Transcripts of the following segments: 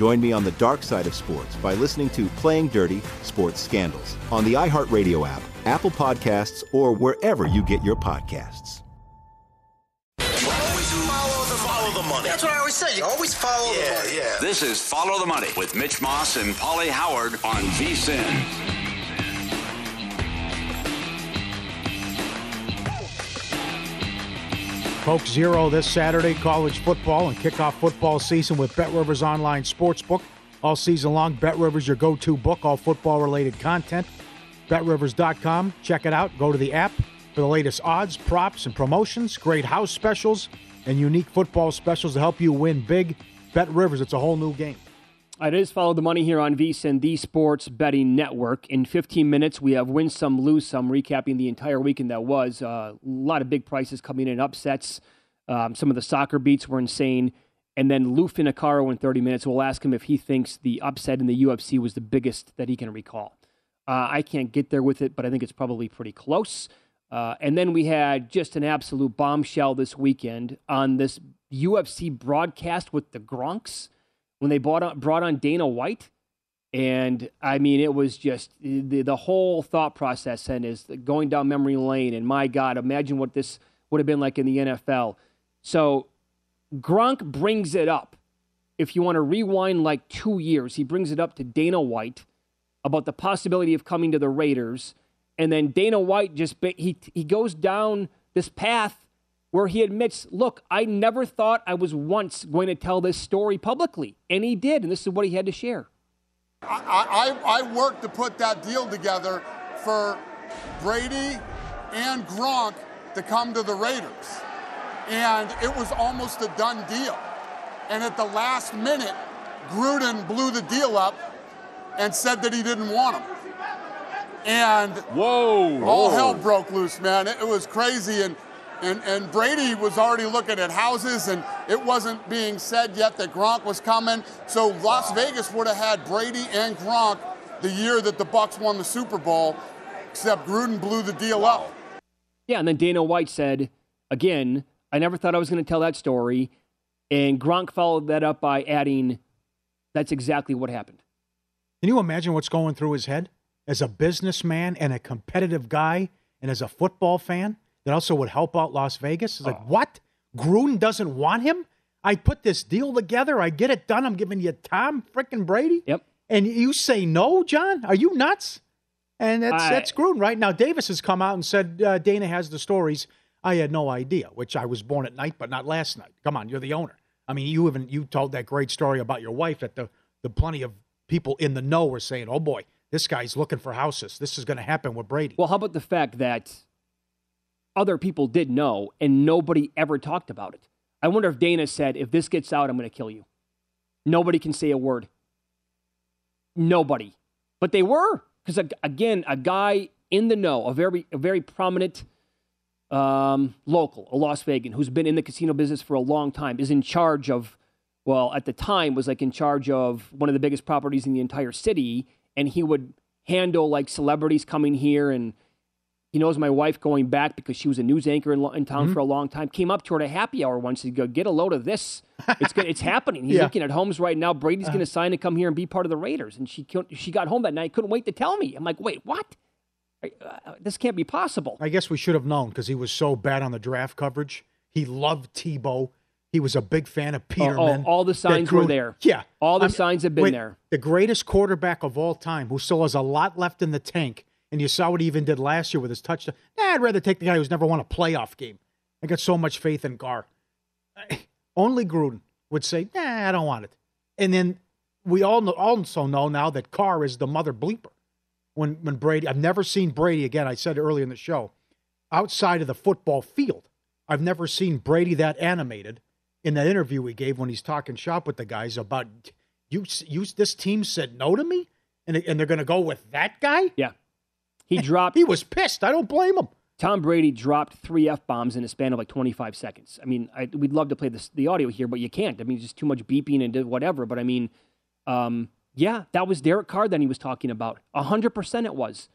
Join me on the dark side of sports by listening to Playing Dirty Sports Scandals on the iHeartRadio app, Apple Podcasts, or wherever you get your podcasts. Always Follow the money. That's what I always say. You always follow the money. Yeah. This is Follow the Money with Mitch Moss and Paulie Howard on VSIN. Coke Zero this Saturday, college football and kickoff football season with Bet Rivers Online Sportsbook. All season long, Bet Rivers, your go to book, all football related content. BetRivers.com. Check it out. Go to the app for the latest odds, props, and promotions, great house specials, and unique football specials to help you win big. Bet Rivers, it's a whole new game. It is follow the money here on VSIN, the Sports Betting Network. In 15 minutes, we have win some, lose some, recapping the entire weekend that was. Uh, a lot of big prices coming in, upsets. Um, some of the soccer beats were insane. And then Lou Finocchiaro in 30 minutes, we'll ask him if he thinks the upset in the UFC was the biggest that he can recall. Uh, I can't get there with it, but I think it's probably pretty close. Uh, and then we had just an absolute bombshell this weekend on this UFC broadcast with the Gronks when they brought on, brought on Dana White. And I mean, it was just the, the whole thought process and is going down memory lane. And my God, imagine what this would have been like in the NFL. So Gronk brings it up. If you want to rewind like two years, he brings it up to Dana White about the possibility of coming to the Raiders. And then Dana White just he he goes down this path where he admits, "Look, I never thought I was once going to tell this story publicly," and he did, and this is what he had to share. I, I, I worked to put that deal together for Brady and Gronk to come to the Raiders. And it was almost a done deal. And at the last minute, Gruden blew the deal up and said that he didn't want him. And whoa, all whoa. hell broke loose, man. It, it was crazy. And, and, and Brady was already looking at houses, and it wasn't being said yet that Gronk was coming. So Las Vegas would have had Brady and Gronk the year that the Bucs won the Super Bowl, except Gruden blew the deal up. Yeah, and then Dana White said, again, I never thought I was going to tell that story. And Gronk followed that up by adding, that's exactly what happened. Can you imagine what's going through his head as a businessman and a competitive guy and as a football fan that also would help out Las Vegas? It's like, what? Gruden doesn't want him? I put this deal together. I get it done. I'm giving you Tom freaking Brady. Yep. And you say no, John? Are you nuts? And that's I- that's Gruden, right? Now Davis has come out and said uh, Dana has the stories. I had no idea, which I was born at night, but not last night. Come on, you're the owner. I mean, you even you told that great story about your wife that the the plenty of people in the know were saying, "Oh boy, this guy's looking for houses. This is going to happen with Brady. Well, how about the fact that other people did know and nobody ever talked about it? I wonder if Dana said, if this gets out, I'm going to kill you. Nobody can say a word. Nobody. But they were. Because, again, a guy in the know, a very, a very prominent um, local, a Las Vegan, who's been in the casino business for a long time, is in charge of, well, at the time, was like in charge of one of the biggest properties in the entire city. And he would handle like celebrities coming here and he knows my wife going back because she was a news anchor in, in town Mhm. for a long time. Came up to her at a happy hour once and go, "Get a load of this. It's good. It's happening." He's Yeah. looking at homes right now. Brady's Uh. going to sign and come here and be part of the Raiders. And she she got home that night, couldn't wait to tell me. I'm like, "Wait, what? Uh, this can't be possible." I guess we should have known because he was so bad on the draft coverage. He loved Tebow. He was a big fan of Oh, Peterman. oh, all the signs were there. Yeah. all the I'm- signs have been wait, there. The greatest quarterback of all time who still has a lot left in the tank. And you saw what he even did last year with his touchdown. Nah, I'd rather take the guy who's never won a playoff game. I got so much faith in Carr. Only Gruden would say, nah, I don't want it. And then we all know, also know now that Carr is the mother bleeper. When, when Brady, I've never seen Brady again. I said earlier in the show, outside of the football field, I've never seen Brady that animated in that interview he gave when he's talking shop with the guys about you. You this team said no to me, and and they're going to go with that guy. Yeah, he dropped. He was pissed. I don't blame him. Tom Brady dropped three f bombs in a span of like 25 seconds. I mean, I, we'd love to play this, the audio here, but you can't. I mean, just too much beeping and whatever. But I mean, um, yeah, that was Derek Carr that he was talking about. hundred percent, it was.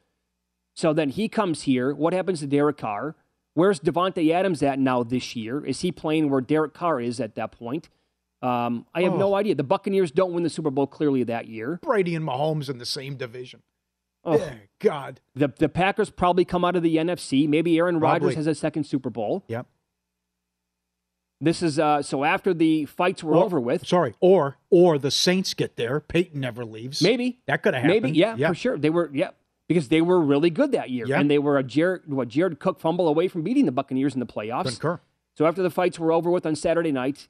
So then he comes here. What happens to Derek Carr? Where's Davante Adams at now this year? Is he playing where Derek Carr is at that point? Um, I have Oh. no idea. The Buccaneers don't win the Super Bowl clearly that year. Brady and Mahomes in the same division. Oh. Yeah, God. The the Packers probably come out of the NFC. Maybe Aaron Rodgers has a second Super Bowl. Yep. This is uh, so after the fights were Or- over with. Sorry, or or the Saints get there. Peyton never leaves. Maybe that could have happened. Maybe yeah, for sure. They were yeah because they were really good that year, Yeah. and they were a Jared what Jared Cook fumble away from beating the Buccaneers in the playoffs. Concur. So after the fights were over with on Saturday night,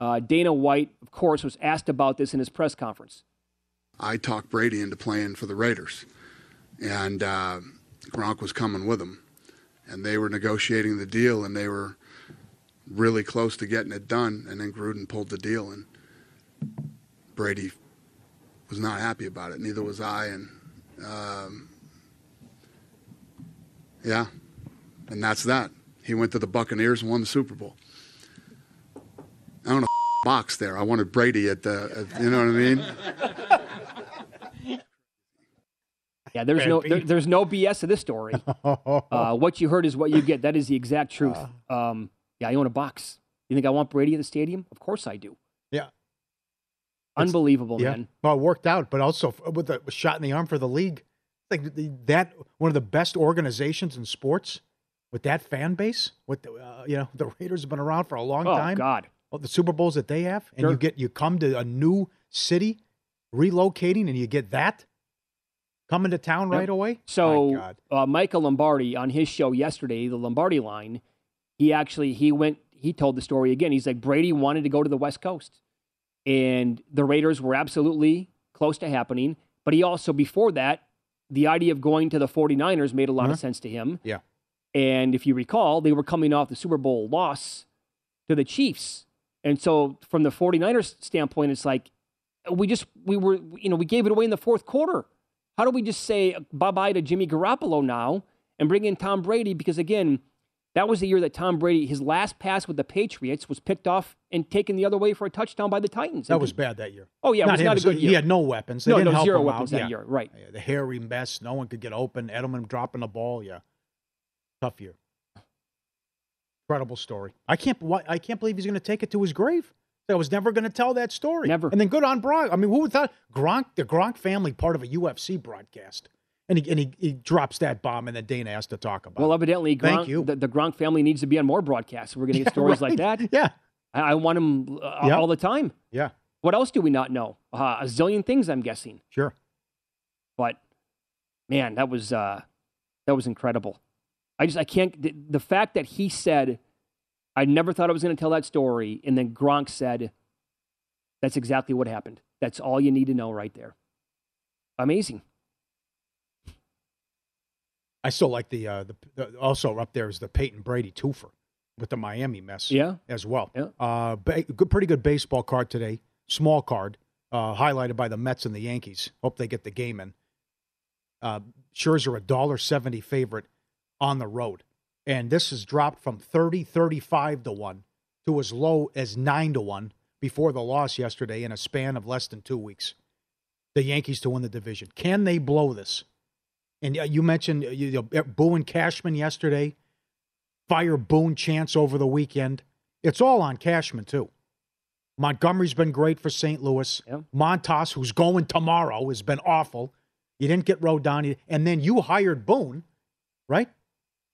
uh, Dana White, of course, was asked about this in his press conference. I talked Brady into playing for the Raiders, and uh, Gronk was coming with him, and they were negotiating the deal, and they were really close to getting it done, and then Gruden pulled the deal, and Brady was not happy about it. Neither was I, and um, yeah, and that's that. He went to the Buccaneers and won the Super Bowl. I don't know box there. I wanted Brady at the, at, you know what I mean? Yeah, there's Bad no there, there's no BS to this story. uh, what you heard is what you get. That is the exact truth. Um, yeah, I own a box. You think I want Brady at the stadium? Of course I do. Yeah. Unbelievable, yeah. man. Well, it worked out, but also with a shot in the arm for the league. Like the, that, one of the best organizations in sports with that fan base. With the, uh, you know, the Raiders have been around for a long Oh, time. Oh God. Well, the Super Bowls that they have, and Sure. you get you come to a new city, relocating, and you get that coming to town Yep. right away. So uh, Michael Lombardi on his show yesterday, the Lombardi line, he actually he went he told the story again. He's like Brady wanted to go to the West Coast, and the Raiders were absolutely close to happening. But he also before that, the idea of going to the 49ers made a lot Uh-huh. of sense to him. Yeah. And if you recall, they were coming off the Super Bowl loss to the Chiefs. And so from the 49ers standpoint, it's like we just we were you know, we gave it away in the fourth quarter. How do we just say bye-bye to Jimmy Garoppolo now and bring in Tom Brady because again, that was the year that Tom Brady his last pass with the Patriots was picked off and taken the other way for a touchdown by the Titans. that was bad that year. Oh yeah, it was him, not a good He had no weapons. They no, didn't no zero weapons out. that Yeah. year. Right. Yeah, the hairy mess. No one could get open. Edelman dropping the ball. Yeah, tough year. Incredible story. I can't. I can't believe he's going to take it to his grave. I was never going to tell that story. Never. And then good on Brock. I mean, who would thought Gronk, the Gronk family, part of a UFC broadcast, and he and he, he drops that bomb, and then Dana has to talk about. Well, it. evidently, Gronk, Thank you. The, the Gronk family needs to be on more broadcasts. We're going to get Yeah, stories like that. Yeah. I, I want them uh, Yeah. all the time. Yeah. What else do we not know? Uh, a zillion things, I'm guessing. Sure. But man, that was uh, that was incredible. I just I can't. The, the fact that he said, "I never thought I was going to tell that story," and then Gronk said, "That's exactly what happened." That's all you need to know right there. Amazing. I still like the, uh, the, the also up there is the Peyton Brady twofer with the Miami mess. Yeah. as well. Yeah. Uh, ba- good, pretty good baseball card today. Small card, uh, highlighted by the Mets and the Yankees. Hope they get the game in. Uh, Scherzer a dollar seventy favorite on the road, and this has dropped from 30, 35 to one to as low as nine to one before the loss yesterday in a span of less than two weeks. The Yankees to win the division. Can they blow this? And uh, you mentioned uh, you know, Boone Cashman yesterday. Fire Boone chance over the weekend. It's all on Cashman too. Montgomery's been great for St. Louis. Montas, who's going tomorrow, has been awful. You didn't get Rodon, and then you hired Boone, right?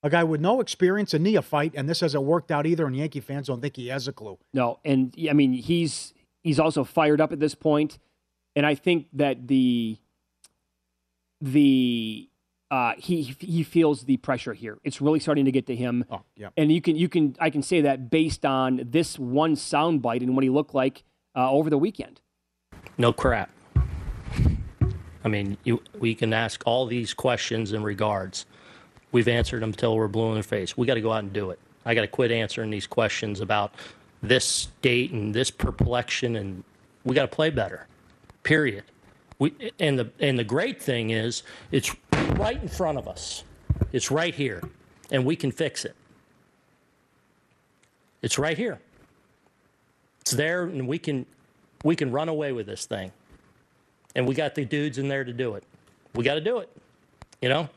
A guy with no experience, a neophyte, and this hasn't worked out either. And Yankee fans don't think he has a clue. No, and I mean he's he's also fired up at this point, and I think that the the uh, he he feels the pressure here. It's really starting to get to him. Oh, yeah. And you can you can I can say that based on this one soundbite and what he looked like uh, over the weekend. No crap. I mean, you, we can ask all these questions in regards. We've answered them until we're blue in the face. We got to go out and do it. I got to quit answering these questions about this state and this perplexion, and we got to play better. Period. We and the and the great thing is it's right in front of us. It's right here, and we can fix it. It's right here. It's there, and we can we can run away with this thing. And we got the dudes in there to do it. We got to do it. You know?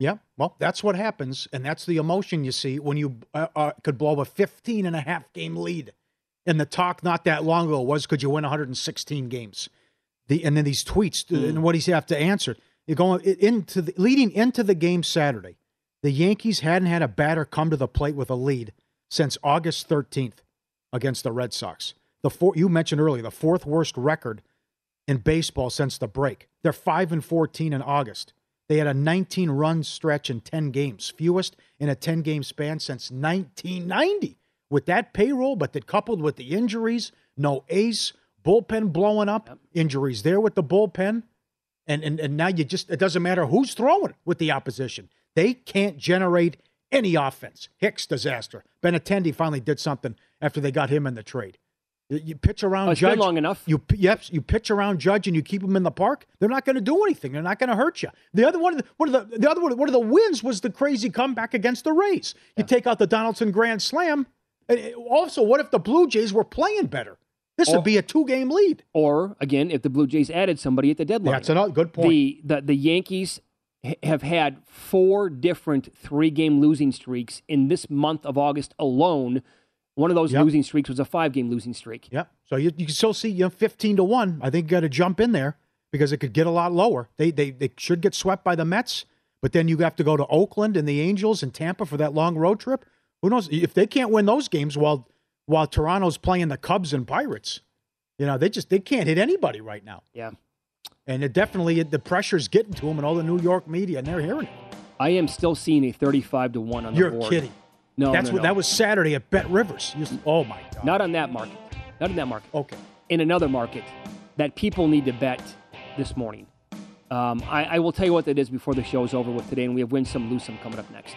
Yeah, well, that's what happens, and that's the emotion you see when you uh, uh, could blow a 15 and a half game lead. And the talk not that long ago was, could you win 116 games? The and then these tweets Hmm. and what does he have to answer? You're going into the leading into the game Saturday. The Yankees hadn't had a batter come to the plate with a lead since August 13th against the Red Sox. The four you mentioned earlier, the fourth worst record in baseball since the break. They're 5 and 14 in August. They had a 19 run stretch in 10 games, fewest in a 10 game span since 1990. With that payroll, but that coupled with the injuries, no ace, bullpen blowing up, injuries there with the bullpen. And, and and now you just it doesn't matter who's throwing with the opposition. They can't generate any offense. Hicks disaster. Benintendi finally did something after they got him in the trade. You- pitch around Oh, it's been Judge long enough. You yep, you pitch around Judge and you keep them in the park. They're not going to do anything. They're not going to hurt you. The other one, of the, one of the the other one, one of the wins was the crazy comeback against the Rays. You take out the Donaldson Grand Slam. And eh, also, what if the Blue Jays were playing better? This Or- would be a two game lead. Or again, if the Blue Jays added somebody at the deadline. That's another good point. The the, the Yankees have had four different three game losing streaks in this month of August alone. One of those Yep. losing streaks was a five game losing streak. Yeah. So you, you can still see you know, 15 to 1. I think you got to jump in there because it could get a lot lower. They, they they should get swept by the Mets, but then you have to go to Oakland and the Angels and Tampa for that long road trip. Who knows if they can't win those games while while Toronto's playing the Cubs and Pirates. You know, they just they can't hit anybody right now. Yeah. And it definitely the pressure's getting to them and all the New York media and they're hearing it. I am still seeing a 35 to 1 on the You're board. kidding. No, That's no, what no. that was Saturday at Bet Rivers. You- oh my god. Not on that market. Not in that market. Okay. In another market that people need to bet this morning. Um, I, I will tell you what that is before the show is over with today, and we have win some, lose some coming up next.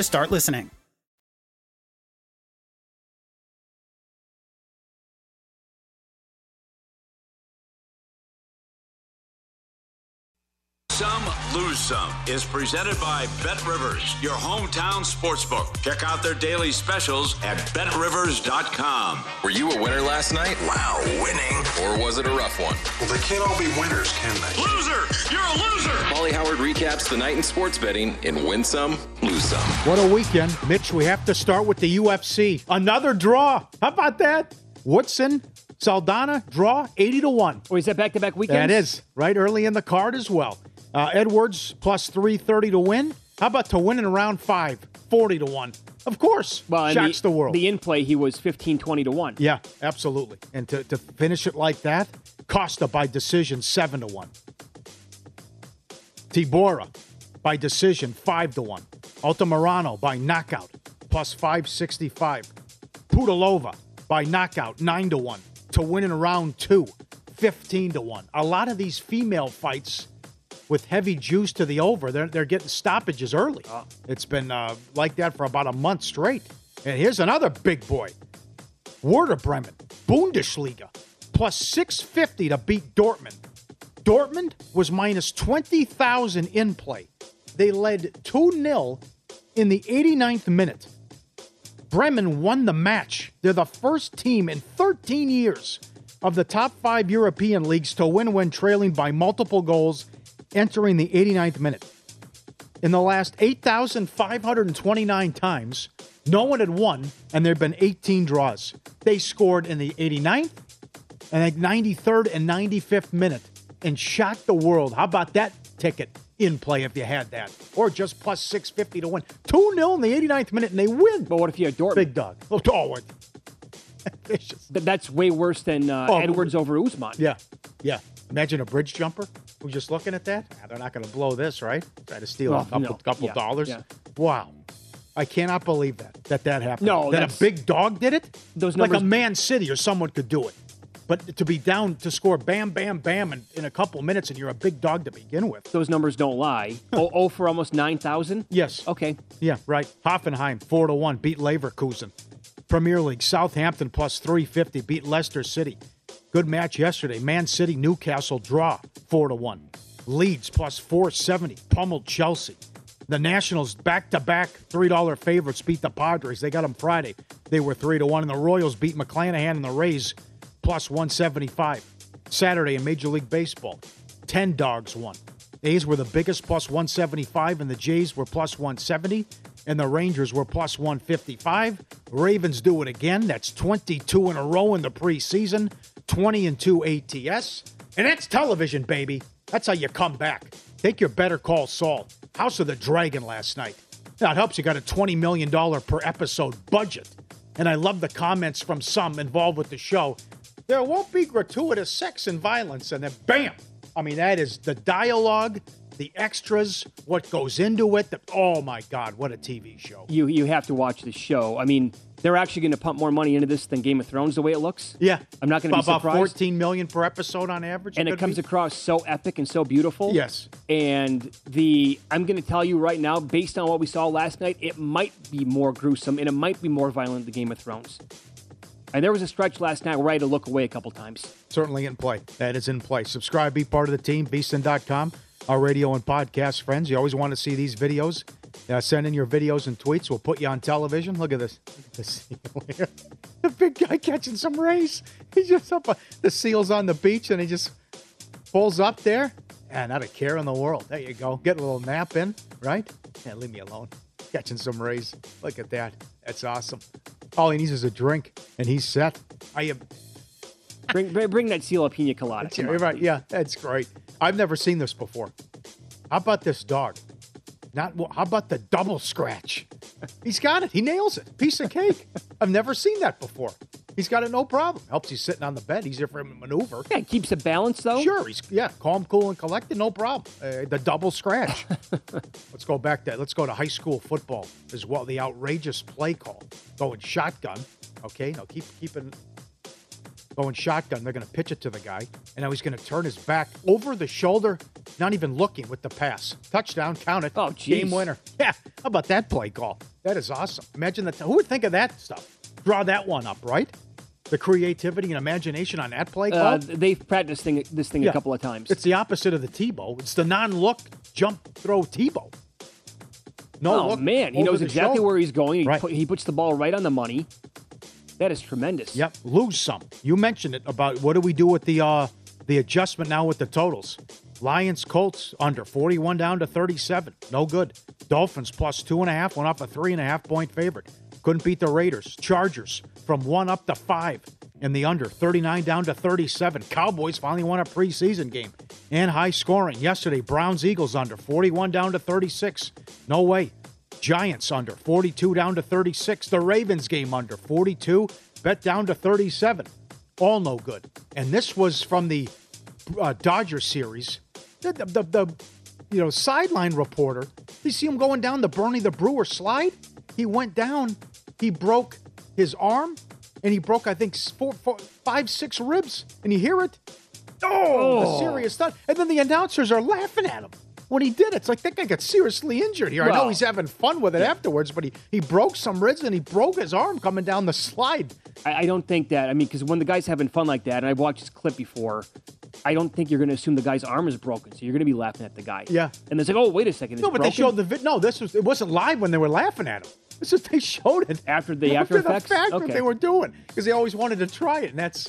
to start listening. Lose Some is presented by Bet Rivers, your hometown sportsbook. Check out their daily specials at betrivers.com. Were you a winner last night? Wow, winning. Or was it a rough one? Well, they can't all be winners, can they? Loser! You're a loser! Molly Howard recaps the night in sports betting in Win Some, Lose Some. What a weekend. Mitch, we have to start with the UFC. Another draw. How about that? Woodson, Saldana, draw 80 to 1. Or is that back to back weekend? That is, right early in the card as well. Uh, Edwards plus 330 to win. How about to win in round five, 40 to 1? Of course. Well, shocks the, the, world. The in play, he was 15, 20 to 1. Yeah, absolutely. And to, to finish it like that, Costa by decision, 7 to 1. Tybura by decision, 5 to 1. Altamirano by knockout, plus 565. Pudilova by knockout, 9 to 1. To win in round two, 15 to 1. A lot of these female fights with heavy juice to the over. They're, they're getting stoppages early. Oh. It's been uh, like that for about a month straight. And here's another big boy Werder Bremen, Bundesliga, plus 650 to beat Dortmund. Dortmund was minus 20,000 in play. They led 2 0 in the 89th minute. Bremen won the match. They're the first team in 13 years of the top five European leagues to win when trailing by multiple goals entering the 89th minute. In the last 8,529 times, no one had won, and there have been 18 draws. They scored in the 89th and like 93rd and 95th minute and shocked the world. How about that ticket in play if you had that? Or just plus 650 to win. 2 0 in the 89th minute, and they win. But what if you had Dortmund? Big dog. Oh, Th- That's way worse than uh, Oh. Edwards over Usman. Yeah, yeah. Imagine a bridge jumper who's just looking at that. Ah, they're not going to blow this, right? Try to steal Well, a couple, no. couple Yeah, dollars. yeah. Wow. I cannot believe that that that happened. No, that a big dog did it. Those numbers, like a Man City or someone could do it, but to be down to score bam, bam, bam in, in a couple minutes and you're a big dog to begin with. Those numbers don't lie. oh, oh for almost 9,000? Yes. Okay. Yeah, right. Hoffenheim four to one beat Leverkusen. Premier League Southampton plus three fifty beat Leicester City. Good match yesterday. Man City Newcastle draw four to one. Leeds plus four seventy pummeled Chelsea. The Nationals back to back three dollar favorites beat the Padres. They got them Friday. They were three to one, and the Royals beat McClanahan and the Rays plus one seventy five. Saturday in Major League Baseball, ten dogs won. A's were the biggest plus 175, and the Jays were plus 170. and the Rangers were plus 155. Ravens do it again. That's 22 in a row in the preseason, 20 and 2 ATS. And that's television, baby. That's how you come back. Take your Better Call Saul. House of the Dragon last night. Now, it helps you got a $20 million per episode budget. And I love the comments from some involved with the show. There won't be gratuitous sex and violence. And then, bam! I mean, that is the dialogue, the extras, what goes into it. The, oh my God, what a TV show! You you have to watch the show. I mean, they're actually going to pump more money into this than Game of Thrones the way it looks. Yeah, I'm not going to be surprised. about surprised. 14 million per episode on average, and it comes be. across so epic and so beautiful. Yes. And the I'm going to tell you right now, based on what we saw last night, it might be more gruesome and it might be more violent than Game of Thrones. And there was a stretch last night where I had to look away a couple times. Certainly in play. That is in play. Subscribe, be part of the team, VSiN.com, Our radio and podcast friends. You always want to see these videos. Uh, send in your videos and tweets. We'll put you on television. Look at this. The, seal here. The big guy catching some rays. He's just up. uh, The seal's on the beach and he just pulls up there. And not a care in the world. There you go. Get a little nap in, right? Yeah, leave me alone. Catching some rays. Look at that. That's awesome. All he needs is a drink and he's set. I am. Bring bring that seal of pina colada. On. right. Yeah, that's great. I've never seen this before. How about this dog? Not how about the double scratch? He's got it. He nails it. Piece of cake. I've never seen that before. He's got it no problem. Helps you sitting on the bed. Easier for him to maneuver. Yeah, keeps it balanced though. Sure, he's yeah, calm, cool, and collected. No problem. Uh, the double scratch. let's go back to let's go to high school football as well. The outrageous play call going shotgun. Okay, now keep keeping going shotgun. They're going to pitch it to the guy, and now he's going to turn his back over the shoulder, not even looking with the pass. Touchdown, count it. Oh, game winner. Yeah, how about that play call? That is awesome. Imagine that. Who would think of that stuff? Draw that one up, right? The creativity and imagination on that play call. Uh, they've practiced thing, this thing Yeah. a couple of times. It's the opposite of the Tebow. It's the non-look jump throw Tebow. No oh man, he knows exactly shoulder. where he's going. He, Right. put, he puts the ball right on the money. That is tremendous. Yep, lose some. You mentioned it about what do we do with the uh the adjustment now with the totals. Lions Colts under 41 down to 37. No good. Dolphins plus two and a half went off a three and a half point favorite. Couldn't beat the Raiders. Chargers from one up to five in the under 39 down to 37. Cowboys finally won a preseason game and high scoring. Yesterday, Browns Eagles under 41 down to 36. No way. Giants under 42 down to 36. The Ravens game under 42, bet down to 37. All no good. And this was from the uh, Dodger series. The, the, the, the, you know sideline reporter. You see him going down the Bernie the Brewer slide. He went down. He broke his arm, and he broke I think four, four, five, six ribs. And you hear it. Oh, the Oh. serious stuff. And then the announcers are laughing at him when he did it. It's like that guy got seriously injured here. I know he's having fun with it afterwards, but he, he broke some ribs and he broke his arm coming down the slide. I, I don't think that. I mean, because when the guy's having fun like that, and I've watched his clip before, I don't think you're going to assume the guy's arm is broken. So you're going to be laughing at the guy. Yeah. And it's like, oh, wait a second. It's No, but they showed the vid. No, this was it wasn't live when they were laughing at him. This is they showed it after the after effects. the fact what okay. they were doing because they always wanted to try it, and that's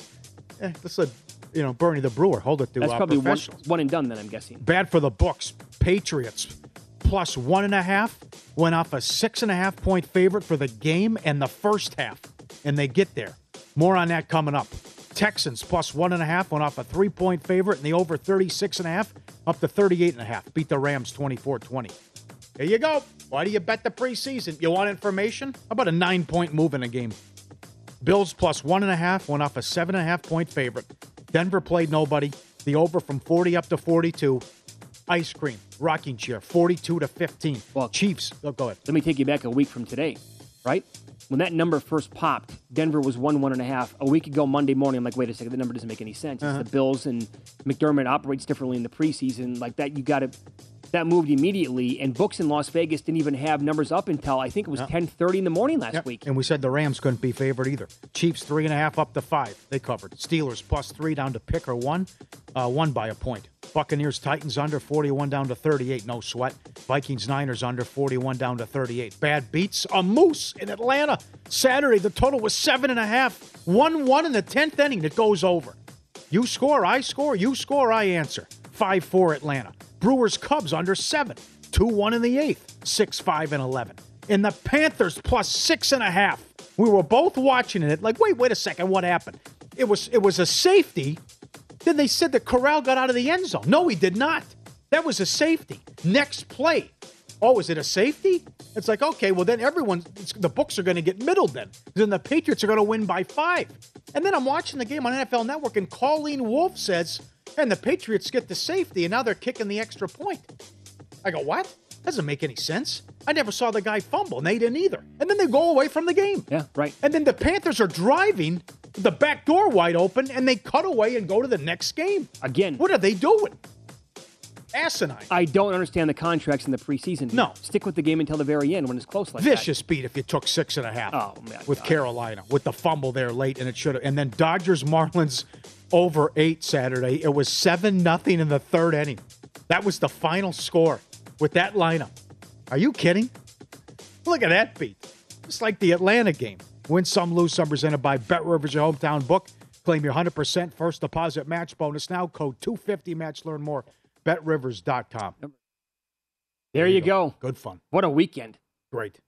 eh, that's a you know Bernie the Brewer. Hold it to That's uh, probably one, one and done. Then I'm guessing. Bad for the books. Patriots plus one and a half went off a six and a half point favorite for the game and the first half, and they get there. More on that coming up. Texans plus one and a half went off a three point favorite and the over 36 and a half up to 38 and a half. Beat the Rams 24 20. There you go. Why do you bet the preseason? You want information? How about a nine point move in a game? Bills plus one and a half went off a seven and a half point favorite. Denver played nobody. The over from 40 up to 42. Ice cream, rocking chair, 42 to 15. Well, Chiefs. Oh, go ahead. Let me take you back a week from today, right? When that number first popped, Denver was one, one and a half. A week ago, Monday morning, I'm like, wait a second, the number doesn't make any sense. Uh-huh. It's the Bills and McDermott operates differently in the preseason. Like that, you got to. That moved immediately, and books in Las Vegas didn't even have numbers up until I think it was Yeah. 10:30 in the morning last Yep. week. And we said the Rams couldn't be favored either. Chiefs three and a half up to five. They covered. Steelers plus three down to pick or one. Uh, one by a point. Buccaneers Titans under 41 down to 38. No sweat. Vikings Niners under 41 down to 38. Bad beats. A moose in Atlanta. Saturday, the total was seven and a half. 1 1 in the 10th inning. It goes over. You score, I score. You score, I answer. 5 4 Atlanta. Brewers Cubs under seven. 2 1 in the eighth. 6 5 and 11. and the Panthers plus six and a half. We were both watching it. Like, wait, wait a second, what happened? It was it was a safety. Then they said that Corral got out of the end zone. No, he did not. That was a safety. Next play. Oh, is it a safety? It's like, okay, well, then everyone, the books are going to get middled then. Then the Patriots are going to win by five. And then I'm watching the game on NFL Network, and Colleen Wolfe says, and the Patriots get the safety, and now they're kicking the extra point. I go, what? Doesn't make any sense. I never saw the guy fumble, and they didn't either. And then they go away from the game. Yeah, right. And then the Panthers are driving, the back door wide open, and they cut away and go to the next game. Again. What are they doing? Asinine. I don't understand the contracts in the preseason. No. Stick with the game until the very end when it's close like that. Vicious beat if you took six and a half. Oh, man. With Carolina, with the fumble there late, and it should have. And then Dodgers Marlins over eight Saturday. It was seven nothing in the third inning. That was the final score with that lineup. Are you kidding? Look at that beat. It's like the Atlanta game. Win some, lose some. Presented by Bet Rivers, your hometown book. Claim your 100% first deposit match bonus now. Code 250 match. Learn more. BetRivers.com. There, you go. Good fun. What a weekend. Great.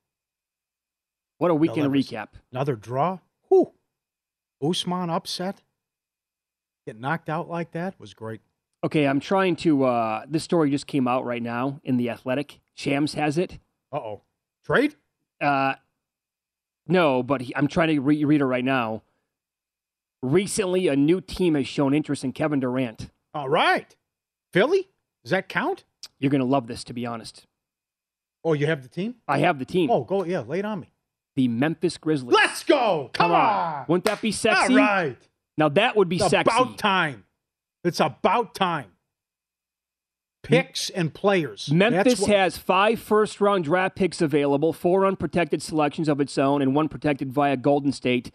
What a weekend recap. Another draw. Whew. Usman upset. Get knocked out like that was great. Okay, I'm trying to. Uh, this story just came out right now in the Athletic. Shams has it. Uh oh. Trade? Uh, no, but he, I'm trying to re- read it right now. Recently, a new team has shown interest in Kevin Durant. All right. Philly? Does that count? You're going to love this, to be honest. Oh, you have the team? I have the team. Oh, go yeah, lay it on me. The Memphis Grizzlies. Let's go. Come, on. Wouldn't that be sexy? All right. Now that would be It's sexy. about time. It's about time. Picks and players. Memphis what- has five first round draft picks available, four unprotected selections of its own, and one protected via Golden State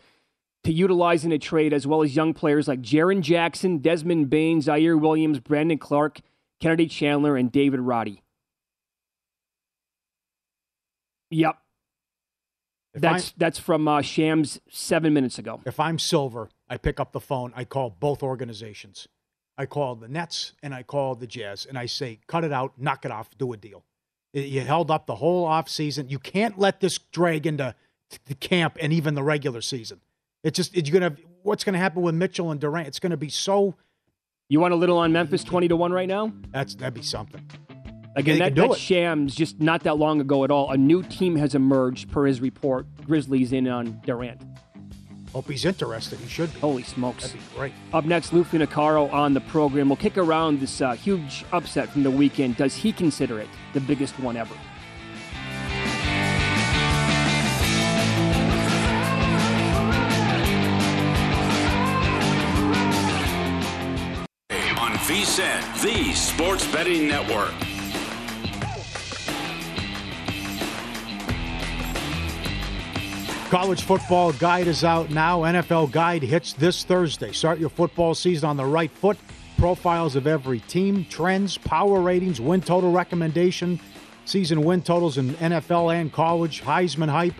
to utilize in a trade, as well as young players like Jaren Jackson, Desmond Bane, Ziaire Williams, Brandon Clarke, Kennedy Chandler, and David Roddy. Yep. If That's that's from uh, Shams seven minutes ago. If I'm Silver, I pick up the phone. I call both organizations. I call the Nets and I call the Jazz, and I say, cut it out, knock it off, do a deal. You held up the whole offseason. You can't let this drag into the camp and even the regular season. It's just it's gonna. What's gonna happen with Mitchell and Durant? It's gonna be so. You want a little on Memphis twenty to one right now? That's that'd be something. Again, that, that's. Shams just not that long ago at all. A new team has emerged per his report. Grizzlies in on Durant. Hope he's interested. He should be. Holy smokes. That'd be great. Up next, Lou Finocchiaro on the program. We'll kick around this uh, huge upset from the weekend. Does he consider it the biggest one ever? On VSiN, the Sports Betting Network. College football guide is out now. NFL guide hits this Thursday. Start your football season on the right foot. Profiles of every team, trends, power ratings, win total recommendation, season win totals in NFL and college, Heisman hype,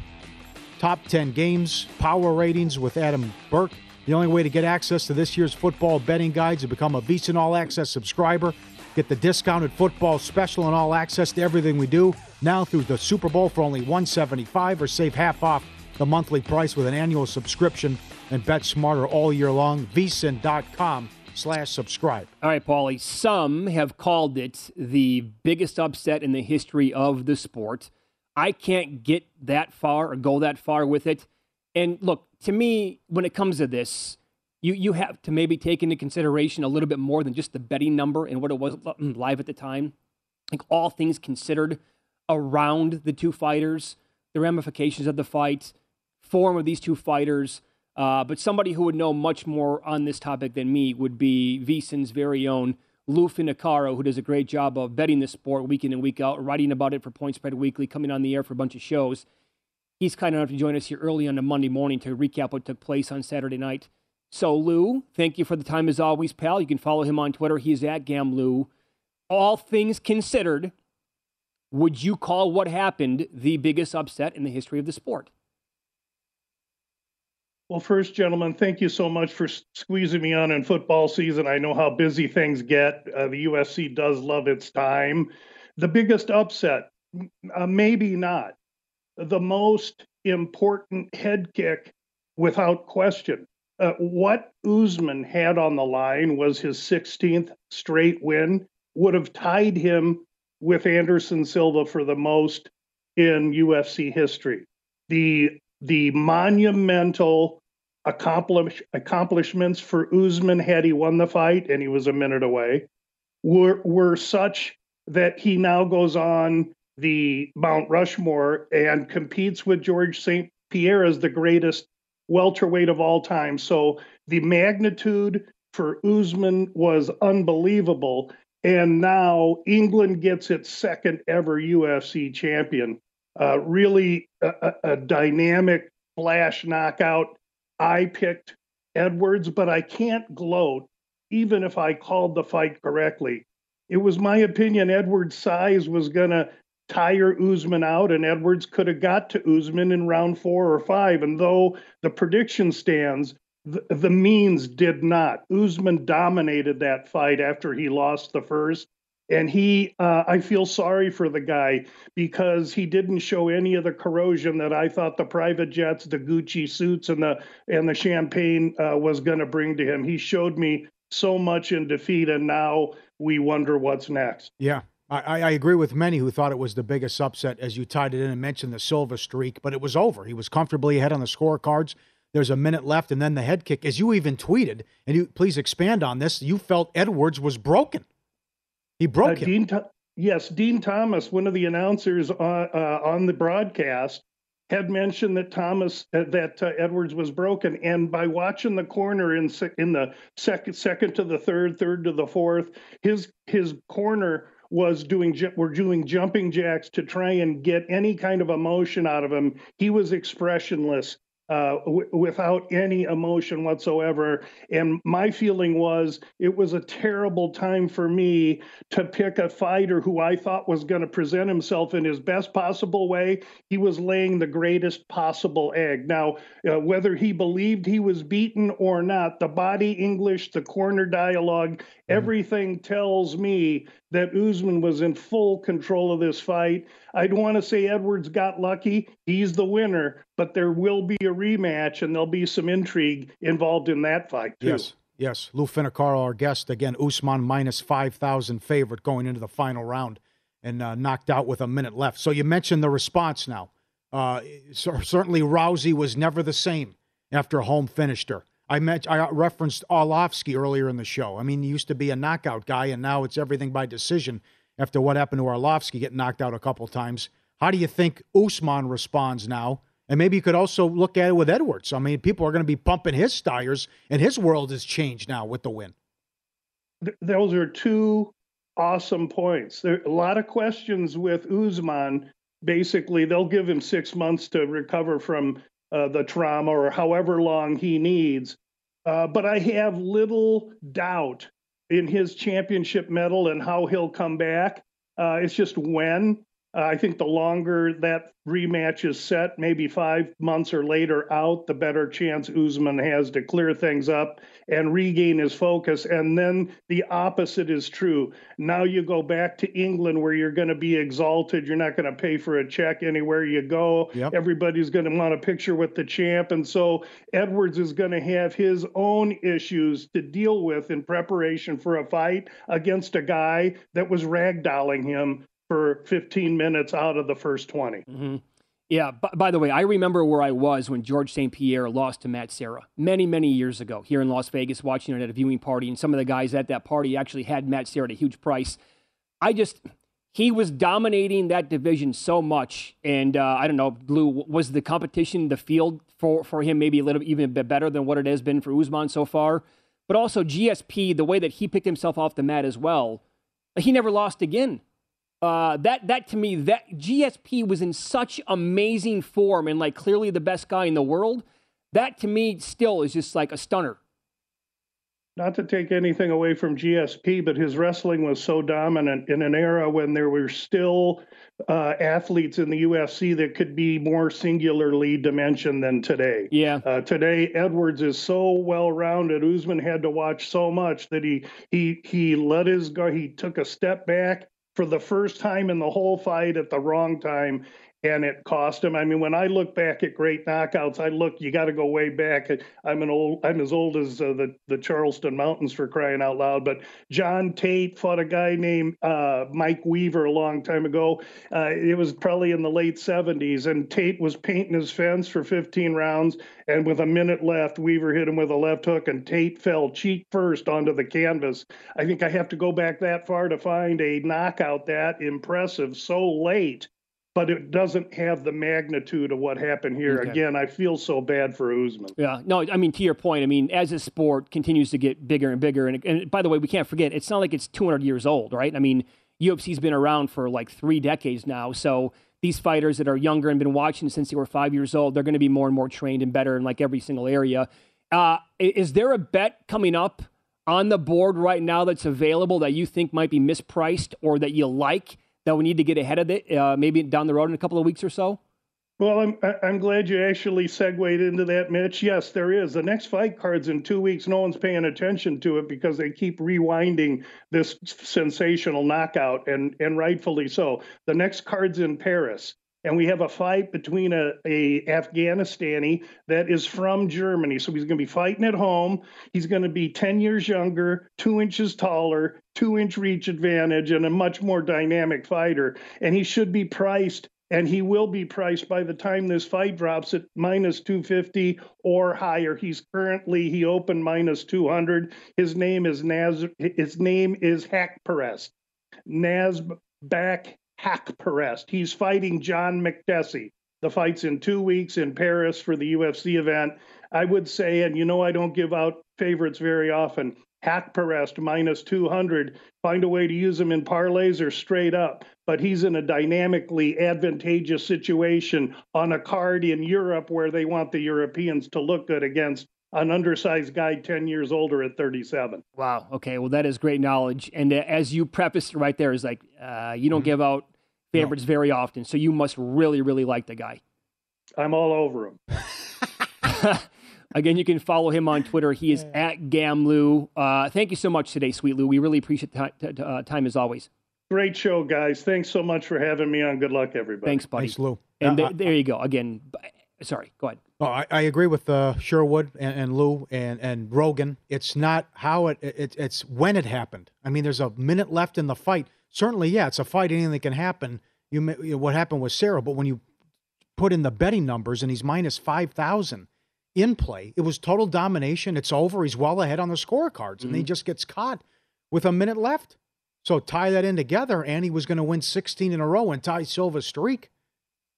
top 10 games, power ratings with Adam Burke. The only way to get access to this year's football betting guides is to become a VSiN All Access subscriber. Get the discounted football special and all access to everything we do now through the Super Bowl for only 175 or save half off the monthly price with an annual subscription and bet smarter all year long. VSiN.com slash subscribe. All right, Paulie. Some have called it the biggest upset in the history of the sport. I can't get that far or go that far with it. And look, to me, when it comes to this, you, you have to maybe take into consideration a little bit more than just the betting number and what it was live at the time. Like all things considered around the two fighters, the ramifications of the fight, form of these two fighters. Uh, but somebody who would know much more on this topic than me would be VSiN's very own Lou Finocchiaro, who does a great job of betting the sport week in and week out, writing about it for Point Spread Weekly, coming on the air for a bunch of shows. He's kind enough to join us here early on a Monday morning to recap what took place on Saturday night. So, Lou, thank you for the time as always, pal. You can follow him on Twitter. He's at GamLou. All things considered, would you call what happened the biggest upset in the history of the sport? Well, first, gentlemen, thank you so much for squeezing me on in football season. I know how busy things get. Uh, the USC does love its time. The biggest upset, uh, maybe not. The most important head kick without question. Uh, what Usman had on the line was his 16th straight win, would have tied him with Anderson Silva for the most in UFC history. The the monumental accomplish, accomplishments for Usman had he won the fight, and he was a minute away, were were such that he now goes on the Mount Rushmore and competes with George St. Pierre as the greatest welterweight of all time. So the magnitude for Usman was unbelievable. And now England gets its second ever UFC champion. Uh, really a, a, dynamic flash knockout. I picked Edwards, but I can't gloat, even if I called the fight correctly. It was my opinion Edwards' size was going to tire Usman out, and Edwards could have got to Usman in round four or five. And though the prediction stands, the, the means did not. Usman dominated that fight after he lost the first. And he, uh, I feel sorry for the guy because he didn't show any of the corrosion that I thought the private jets, the Gucci suits, and the and the champagne uh, was going to bring to him. He showed me so much in defeat, and now we wonder what's next. Yeah, I, I, agree with many who thought it was the biggest upset as you tied it in and mentioned the Silva streak, but it was over. He was comfortably ahead on the scorecards. There's a minute left, and then the head kick. As you even tweeted, and you please expand on this, you felt Edwards was broken. He broke uh, him. Dean, yes, Dean Thomas, one of the announcers on, uh, on the broadcast, had mentioned that Thomas uh, that uh, Edwards was broken, and by watching the corner in in the second second to the third, third to the fourth, his his corner was doing were doing jumping jacks to try and get any kind of emotion out of him. He was expressionless uh, w- without any emotion whatsoever. And my feeling was it was a terrible time for me to pick a fighter who I thought was going to present himself in his best possible way. He was laying the greatest possible egg. Now, uh, whether he believed he was beaten or not, the body English, the corner dialogue, mm-hmm. everything tells me that Usman was in full control of this fight. I'd want to say Edwards got lucky. He's the winner, but there will be a rematch and there'll be some intrigue involved in that fight, too. Yes. Yes, Lou Finocchiaro, our guest again. Usman minus five thousand favorite going into the final round, and uh, knocked out with a minute left. So you mentioned the response now. Uh, certainly, Rousey was never the same after Holm finished her. I met, I referenced Arlovsky earlier in the show. I mean, he used to be a knockout guy, and now it's everything by decision after what happened to Arlovsky getting knocked out a couple times. How do you think Usman responds now? And maybe you could also look at it with Edwards. I mean, people are going to be pumping his tires, and his world has changed now with the win. Those are two awesome points. There are a lot of questions with Usman. Basically, they'll give him six months to recover from uh, the trauma or however long he needs. Uh, but I have little doubt in his championship medal and how he'll come back. Uh, it's just when. Uh, I think the longer that rematch is set, maybe five months or later out, the better chance Usman has to clear things up and regain his focus. And then the opposite is true. Now you go back to England where you're going to be exalted. You're not going to pay for a check anywhere you go. Yep. Everybody's going to want a picture with the champ. And so Edwards is going to have his own issues to deal with in preparation for a fight against a guy that was ragdolling him for 15 minutes out of the first 20. Mm-hmm. Yeah. B- by the way, I remember where I was when George St. Pierre lost to Matt Serra many, many years ago here in Las Vegas, watching it at a viewing party. And some of the guys at that party actually had Matt Serra at a huge price. I just, he was dominating that division so much. And uh, I don't know, Blue, was the competition, the field for, for him maybe a little even bit better than what it has been for Usman so far? But also GSP, the way that he picked himself off the mat as well, he never lost again uh, that that to me that GSP was in such amazing form and like clearly the best guy in the world. That to me still is just like a stunner. Not to take anything away from GSP, but his wrestling was so dominant in an era when there were still uh, athletes in the UFC that could be more singularly dimensioned than today. Yeah. Uh, today, Edwards is so well rounded. Usman had to watch so much that he he he let his guard. He took a step back for the first time in the whole fight at the wrong time. And it cost him. I mean, when I look back at great knockouts, I look. You got to go way back. I'm an old. I'm as old as uh, the the Charleston Mountains for crying out loud. But John Tate fought a guy named uh, Mike Weaver a long time ago. Uh, it was probably in the late 70s, and Tate was painting his fence for 15 rounds, and with a minute left, Weaver hit him with a left hook, and Tate fell cheek first onto the canvas. I think I have to go back that far to find a knockout that impressive so late but it doesn't have the magnitude of what happened here. Okay. Again, I feel so bad for Usman. Yeah, no, I mean to your point. I mean, as the sport continues to get bigger and bigger, and, and by the way, we can't forget it's not like it's 200 years old, right? I mean, UFC's been around for like three decades now, so these fighters that are younger and been watching since they were five years old, they're going to be more and more trained and better in like every single area. Uh, is there a bet coming up on the board right now that's available that you think might be mispriced or that you like? That we need to get ahead of it, uh, maybe down the road in a couple of weeks or so? Well, I'm I'm glad you actually segued into that, Mitch. Yes, there is. The next fight card's in two weeks. No one's paying attention to it because they keep rewinding this sensational knockout, and and rightfully so. The next card's in Paris and we have a fight between a, a Afghanistani that is from Germany. So he's going to be fighting at home. He's going to be 10 years younger, two inches taller, two inch reach advantage, and a much more dynamic fighter. And he should be priced, and he will be priced by the time this fight drops at minus 250 or higher. He's currently he opened minus 200. His name is Naz. His name is Haqparast. Nasrat Haqparast. He's fighting John Makdessi. The fight's in two weeks in Paris for the UFC event. I would say, and you know I don't give out favorites very often, Haqparast minus 200. Find a way to use him in parlays or straight up. But he's in a dynamically advantageous situation on a card in Europe where they want the Europeans to look good against an undersized guy 10 years older at 37. Wow. Okay. Well, that is great knowledge. And uh, as you prefaced right there, is like, uh, you don't mm-hmm. give out favorites no. very often. So you must really, really like the guy. I'm all over him. Again, you can follow him on Twitter. He is at Gamlu. Uh, thank you so much today, Sweet Lou. We really appreciate the t- t- uh, time as always. Great show, guys. Thanks so much for having me on. Good luck, everybody. Thanks, buddy. Thanks, Lou. And uh, there you go. Again, sorry, go ahead. Oh, I, I agree with uh, Sherwood and, and, Lou and, and Rogan. It's not how it, it, it's when it happened. I mean, there's a minute left in the fight. Certainly, yeah, it's a fight. Anything can happen. You, you know, what happened with Serra, but when you put in the betting numbers and he's minus five thousand in play, it was total domination. It's over. He's well ahead on the scorecards, mm-hmm. and he just gets caught with a minute left. So tie that in together, and he was going to win 16 in a row and tie Silva's streak.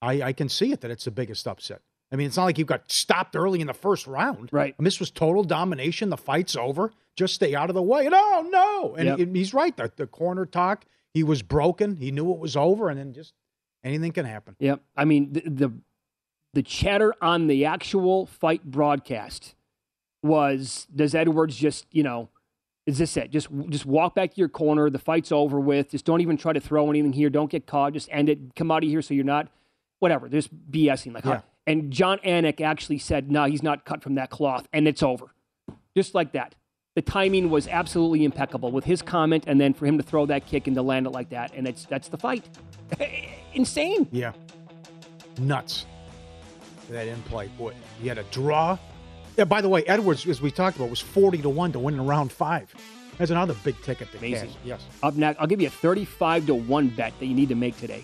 I, I can see it that it's the biggest upset. I mean, it's not like you got stopped early in the first round. Right. And this was total domination. The fight's over. Just stay out of the way. No, oh, no. And yep. he, he's right. The, the corner talk, he was broken. He knew it was over, and then just anything can happen. Yep. I mean, the, the, the chatter on the actual fight broadcast was does Edwards just, you know, is this it? Just just walk back to your corner. The fight's over with. Just don't even try to throw anything here. Don't get caught. Just end it. Come out of here so you're not whatever. There's BSing like, yeah. And Jon Anik actually said, no, he's not cut from that cloth, and it's over. Just like that. The timing was absolutely impeccable with his comment, and then for him to throw that kick and to land it like that, and it's that's the fight. Insane. Yeah. Nuts. That in play. Boy, he had a draw. Yeah, by the way, Edwards, as we talked about, was 40 to 1 to win in round five. That's another big ticket to Amazing. Cash. Yes. Up next, I'll give you a 35 to 1 bet that you need to make today.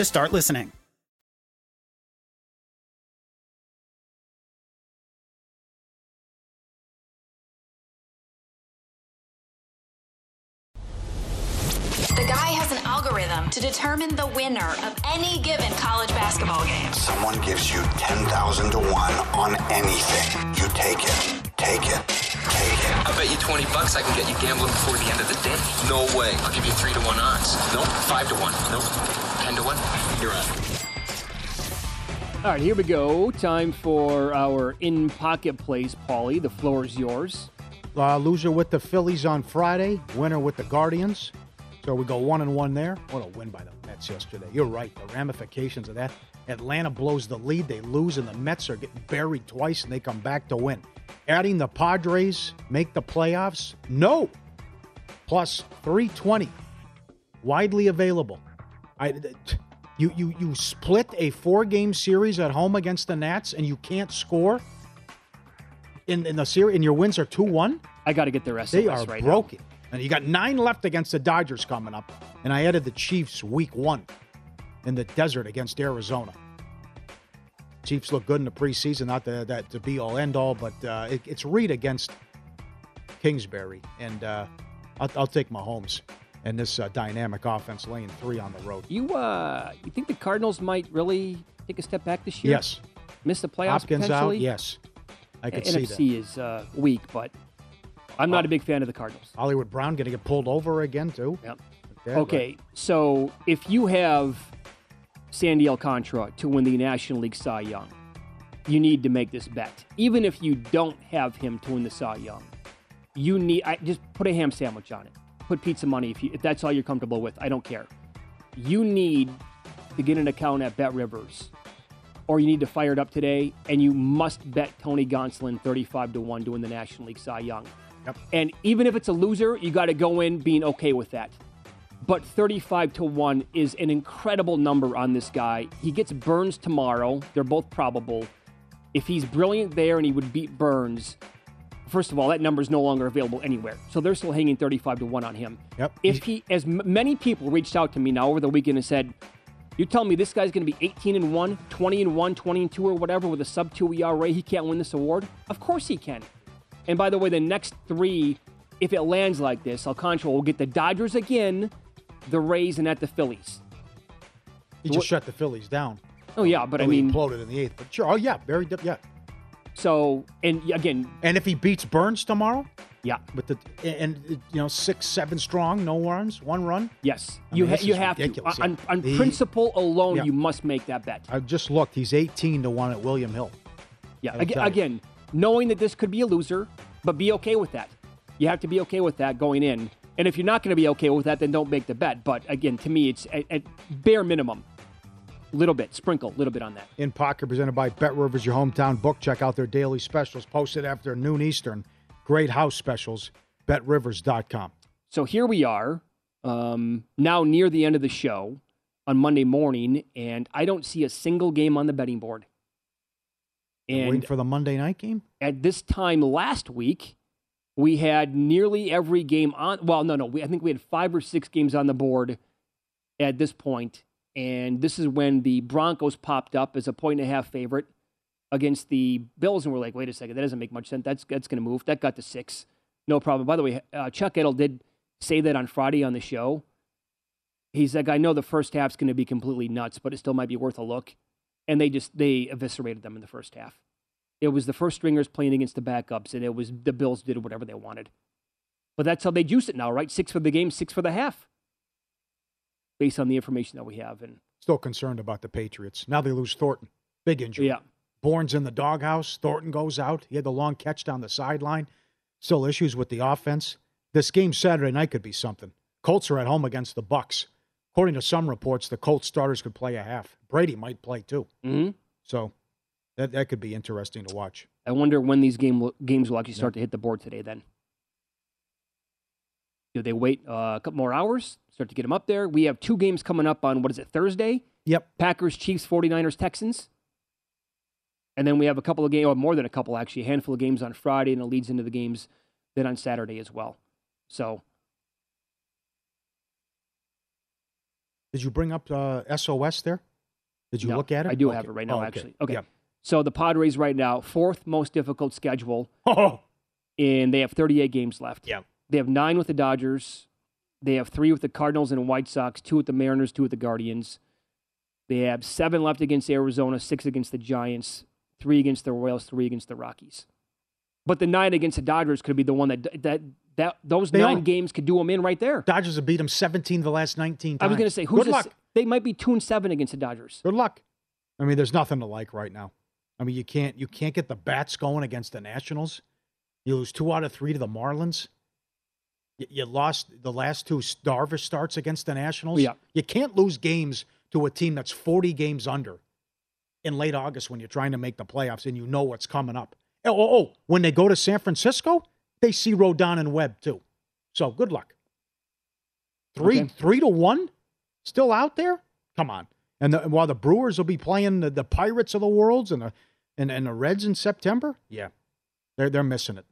to start listening. The guy has an algorithm to determine the winner of any given college basketball game. Someone gives you 10,000 to 1 on anything. You take it. Take it. Take it. I bet you 20 bucks I can get you gambling before the end of the day. No way. I'll give you 3 to 1 odds. Nope. 5 to 1. Nope. 10 to 1. You're on. All right, here we go. Time for our in pocket plays, Paulie. The floor is yours. Uh, loser with the Phillies on Friday, winner with the Guardians. So we go one and one there. What a win by the Mets yesterday. You're right. The ramifications of that. Atlanta blows the lead. They lose, and the Mets are getting buried twice, and they come back to win. Adding the Padres make the playoffs? No. Plus 320. Widely available. I, you, you, you split a four game series at home against the Nats, and you can't score in, in the series, and your wins are 2 1? I got to get the rest. They are right broken. And you got nine left against the Dodgers coming up. And I added the Chiefs week one in the desert against Arizona. Chiefs look good in the preseason, not the, that to be all end all, but uh, it, it's Reid against Kingsbury. And uh, I'll, I'll take Mahomes and this uh, dynamic offense laying three on the road. You uh, you think the Cardinals might really take a step back this year? Yes. Miss the playoffs Hopkins potentially? out, yes. I could NFC see that. is uh, weak, but I'm not a big fan of the Cardinals. Hollywood Brown going to get pulled over again, too. Yep. Okay, Okay, so if you have Sandy Alcantara to win the National League Cy Young, you need to make this bet. Even if you don't have him to win the Cy Young, you need I, just put a ham sandwich on it. Put pizza money if you if that's all you're comfortable with. I don't care. You need to get an account at Bet Rivers, or you need to fire it up today, and you must bet Tony Gonsolin 35 to one to win the National League Cy Young. Yep. And even if it's a loser, you got to go in being okay with that. But 35 to 1 is an incredible number on this guy. He gets Burnes tomorrow. They're both probable. If he's brilliant there and he would beat Burnes, first of all, that number is no longer available anywhere. So they're still hanging 35 to 1 on him. Yep. If he, as m- many people reached out to me now over the weekend and said, you tell me this guy's going to be 18 and 1, 20 and 1, 20 and 2 or whatever with a sub 2 ERA, he can't win this award? Of course he can. And by the way, the next three, if it lands like this, Alcantara will get the Dodgers again, the Rays, and at the Phillies. He just shut the Phillies down. Oh yeah, but I mean, imploded in the eighth. But sure, oh yeah, very yeah. So and again, And if he beats Burnes tomorrow, yeah, with the and you know six seven strong, no runs, one run. yes, I you mean, ha- you have ridiculous, to on, on He- principle alone, Yeah. you must make that bet. I just looked. He's eighteen to one at William Hill. Yeah, again, again, knowing that this could be a loser, but be okay with that. You have to be okay with that going in. And if you're not going to be okay with that, then don't make the bet. But again, to me, it's at, at bare minimum, little bit, sprinkle, a little bit on that. In Pocket, presented by Bet Rivers, your hometown book. Check out their daily specials posted after noon Eastern. Great house specials. BetRivers.com. So here we are, um, now near the end of the show on Monday morning, and I don't see a single game on the betting board. Waiting And for the Monday night game. at this time last week, we had nearly every game on. Well, no, no, we, I think we had five or six games on the board at this point, and this is when the Broncos popped up as a point and a half favorite against the Bills, and we're like, wait a second, that doesn't make much sense. That's that's going to move. That got to six, no problem. By the way, uh, Chuck Edel did say that on Friday on the show. He's like, I know the first half's going to be completely nuts, but it still might be worth a look. And they just they eviscerated them in the first half. It was the first stringers playing against the backups, and it was the Bills did whatever they wanted. But that's how they juice it now, right? Six for the game, six for the half, based on the information that we have. And Still concerned about the Patriots. Now they lose Thornton. Big injury. yeah, Bourne's in the doghouse. Thornton goes out. He had the long catch down the sideline. Still issues with the offense. This game Saturday night could be something. Colts are at home against the Bucs. According to some reports, the Colts starters could play a half. Brady might play too. hmm So that that could be interesting to watch. I wonder when these game games will actually start to hit the board today. Then do they wait uh, a couple more hours, start to get them up there? We have two games coming up on what is it Thursday? Yep. Packers, Chiefs, 49ers, Texans. And then we have a couple of games, or more than a couple actually, a handful of games on Friday, and it leads into the games then on Saturday as well. So Did you bring up uh, SOS there? Did you No, look at it? I do Okay. have it right now, Oh, actually. Okay. Yeah. So the Padres right now, fourth most difficult schedule. Oh. And they have 38 games left. Yeah. They have nine with the Dodgers. They have three with the Cardinals and White Sox, two with the Mariners, two with the Guardians. They have seven left against Arizona, six against the Giants, three against the Royals, three against the Rockies. But the nine against the Dodgers could be the one that that that those They nine are. games could do them in right there. Dodgers have beat them 17 of the last 19 times. I was going to say, who's Good this- luck. They might be two and seven against the Dodgers. Good luck. I mean, there's nothing to like right now. I mean, you can't you can't get the bats going against the Nationals. You lose two out of three to the Marlins. You, you lost the last two Darvish starts against the Nationals. Yeah. You can't lose games to a team that's 40 games under in late August when you're trying to make the playoffs and you know what's coming up. Oh, oh, oh, when they go to San Francisco, they see Rodon and Webb too. So good luck. Three Okay. three to one, still out there. Come on. And, the, while the Brewers will be playing the, the Pirates of the worlds and the and, and the Reds in September, yeah, they're they're missing it.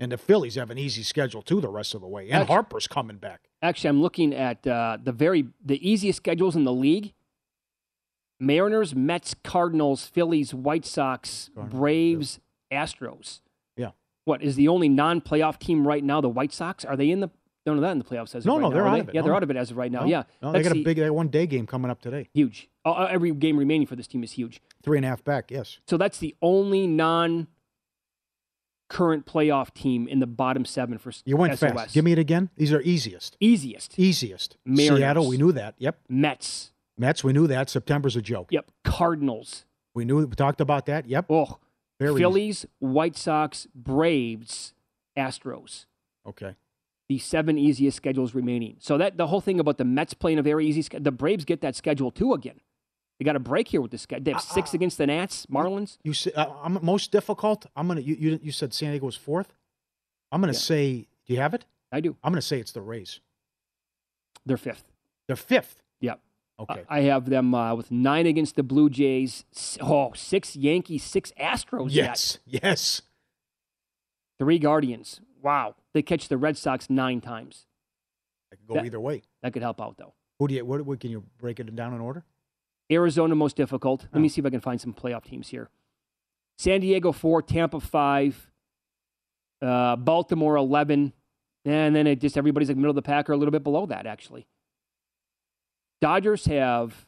And the Phillies have an easy schedule too the rest of the way. And That's- Harper's coming back. Actually, I'm looking at uh, the very the easiest schedules in the league: Mariners, Mets, Cardinals, Phillies, White Sox, Braves, Astros. Yeah. What is the only non-playoff team right now? The White Sox are they in the? No, no, that in the playoffs as of No, right no, now, they're out they? of it. Yeah, No, they're out of it as of right now. No, yeah, no, they That's got a big they one day game coming up today. huge. Uh, uh, every game remaining for this team is huge. Three and a half back. Yes. So that's the only non current playoff team in the bottom seven for You went SOS. fast. Give me it again. These are easiest. easiest. Easiest. Mariners. Seattle, we knew that. Yep. Mets. Mets, we knew that. September's a joke. Yep. Cardinals. We knew we talked about that. Yep. Oh, Very easy. Phillies, White Sox, Braves, Astros. Okay. The seven easiest schedules remaining. So that the whole thing about the Mets playing a very easy schedule, the Braves get that schedule too again. They got a break here with this guy. They have six against the Nats, Marlins. You say uh, I'm most difficult. I'm gonna. You, you you said San Diego was fourth. I'm gonna Yeah. say. Do you have it? I do. I'm gonna say it's the Rays. They're fifth. They're fifth. Yep. Okay. I have them uh, with nine against the Blue Jays. Oh, six Yankees, six Astros. yet. yes. Yes. Three Guardians. Wow. They catch the Red Sox nine times. It could go That- either way. That could help out, though. Who do you? What, what can you break it down in order? Arizona most difficult. Let Oh. me see if I can find some playoff teams here. San Diego four, Tampa five, uh, Baltimore eleven, and then it just everybody's like middle of the pack or a little bit below that actually. Dodgers have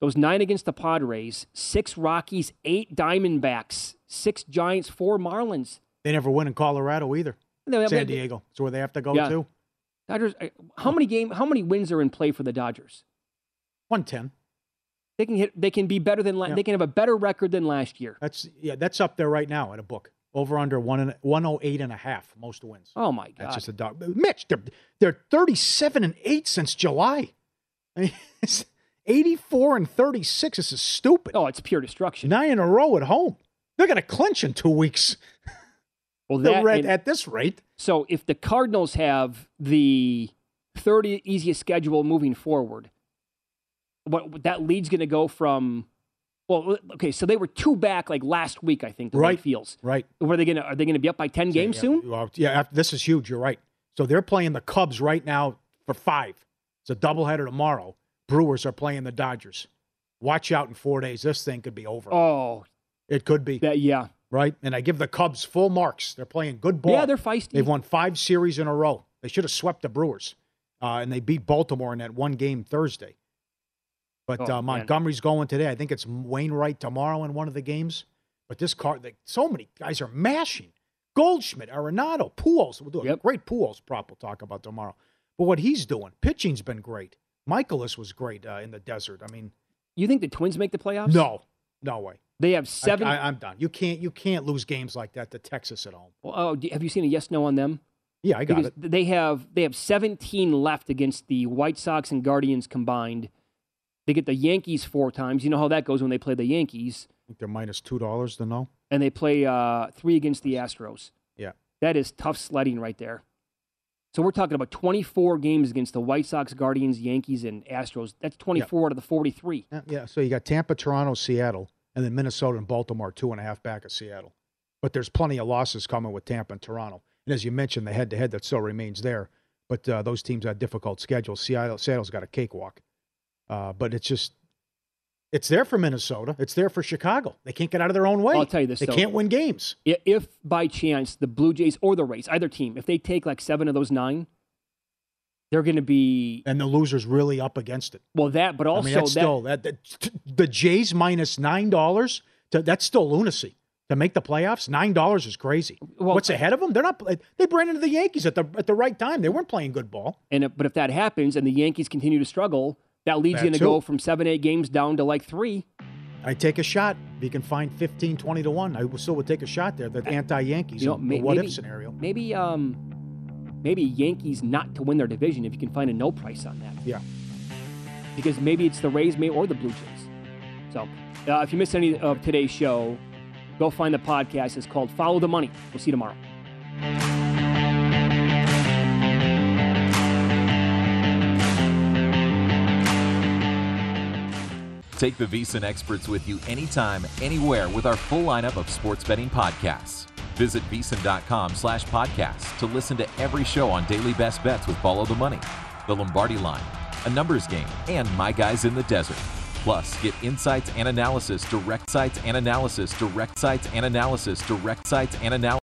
Those nine against the Padres, six Rockies, eight Diamondbacks, six Giants, four Marlins. They never win in Colorado either. No, San but- Diego. That's where they have to go Yeah. to. Dodgers. uh, How many game? How many wins are in play for the Dodgers? 110. They can hit. They can be better than. la- Yeah. They can have a better record than last year. That's yeah, that's up there right now at a book. Over under one and 108 and a half most wins. Oh my god! That's just a dog. Mitch, they're they're 37 and 8 since July. I mean, 84 and 36. This is stupid. Oh, it's pure destruction. Nine in a row at home. They're going to clinch in 2 weeks. Well, that red- and- at this rate. So if the Cardinals have the third e- easiest schedule moving forward, what that lead's going to go from. Well, okay, so they were two back like last week. I think the Right. feels. Right. Were they going to? Are they going to be up by ten games yeah, soon? Well, yeah, this is huge. You're right. So they're playing the Cubs right now for five. It's a doubleheader tomorrow. Brewers are playing the Dodgers. Watch out in four days. This thing could be over. Oh, it could be. That, yeah. Right? And I give the Cubs full marks. They're playing good ball. Yeah, they're feisty. They've won five series in a row. They should have swept the Brewers. Uh, and they beat Baltimore in that one game Thursday. But Oh, uh, man. Montgomery's going today. I think it's Wainwright tomorrow in one of the games. But this card, they, so many guys are mashing. Goldschmidt, Arenado, Pujols. We'll do a great Pujols prop we'll talk about tomorrow. But what he's doing, pitching's been great. Mikolas was great uh, in the desert. I mean, You think the Twins make the playoffs? no, no way. They have seven. I, am done. You can't. You can't lose games like that to Texas at home. Well, oh, have you seen a yes no on them? Yeah, I got Because it. They have they have 17 left against the White Sox and Guardians combined. They get the Yankees four times. You know how that goes when they play the Yankees, I think they're minus two dollars to know. and they play uh, three against the Astros. Yeah. That is tough sledding right there. So we're talking about 24 games against the White Sox, Guardians, Yankees, and Astros. That's 24 out of the 43. Yeah, yeah. So you got Tampa, Toronto, Seattle, and then Minnesota and Baltimore, two and a half back of Seattle. But there's plenty of losses coming with Tampa and Toronto. And as you mentioned, the head-to-head that still remains there. But uh, those teams have difficult schedules. Seattle, Seattle's got a cakewalk. Uh, but it's just, it's there for Minnesota. It's there for Chicago. They can't get out of their own way. I'll tell you this, They though. can't win games. If by chance the Blue Jays or the Rays, either team, if they take like seven of those nine, they're going to be And the loser's really up against it. well that, but also I mean, that, still that, that the Jays minus nine dollars. That's still lunacy to make the playoffs. Nine dollars is crazy. What's ahead of them? They're not. They ran into the Yankees at the at the right time. They weren't playing good ball. And if, but if that happens and the Yankees continue to struggle, that leads you to go from seven, eight games down to like three. I take a shot. If you can find 15, 20 to one, I would- still would take a shot there. The anti-Yankees, You know, may- what maybe, if scenario. Maybe, um, maybe Yankees not to win their division if you can find a no price on that. Yeah. Because maybe it's the Rays, may or the Blue Jays. So, uh, if you missed any of today's show, go find the podcast. It's called Follow the Money. We'll see you tomorrow. Take the VSiN experts with you anytime, anywhere with our full lineup of sports betting podcasts. Visit VSiN.com slash podcasts to listen to every show on daily best bets with Follow the Money, The Lombardi Line, A Numbers Game, and My Guys in the Desert. Plus, get insights and analysis, direct sites and analysis, direct sites and analysis, direct sites and analysis.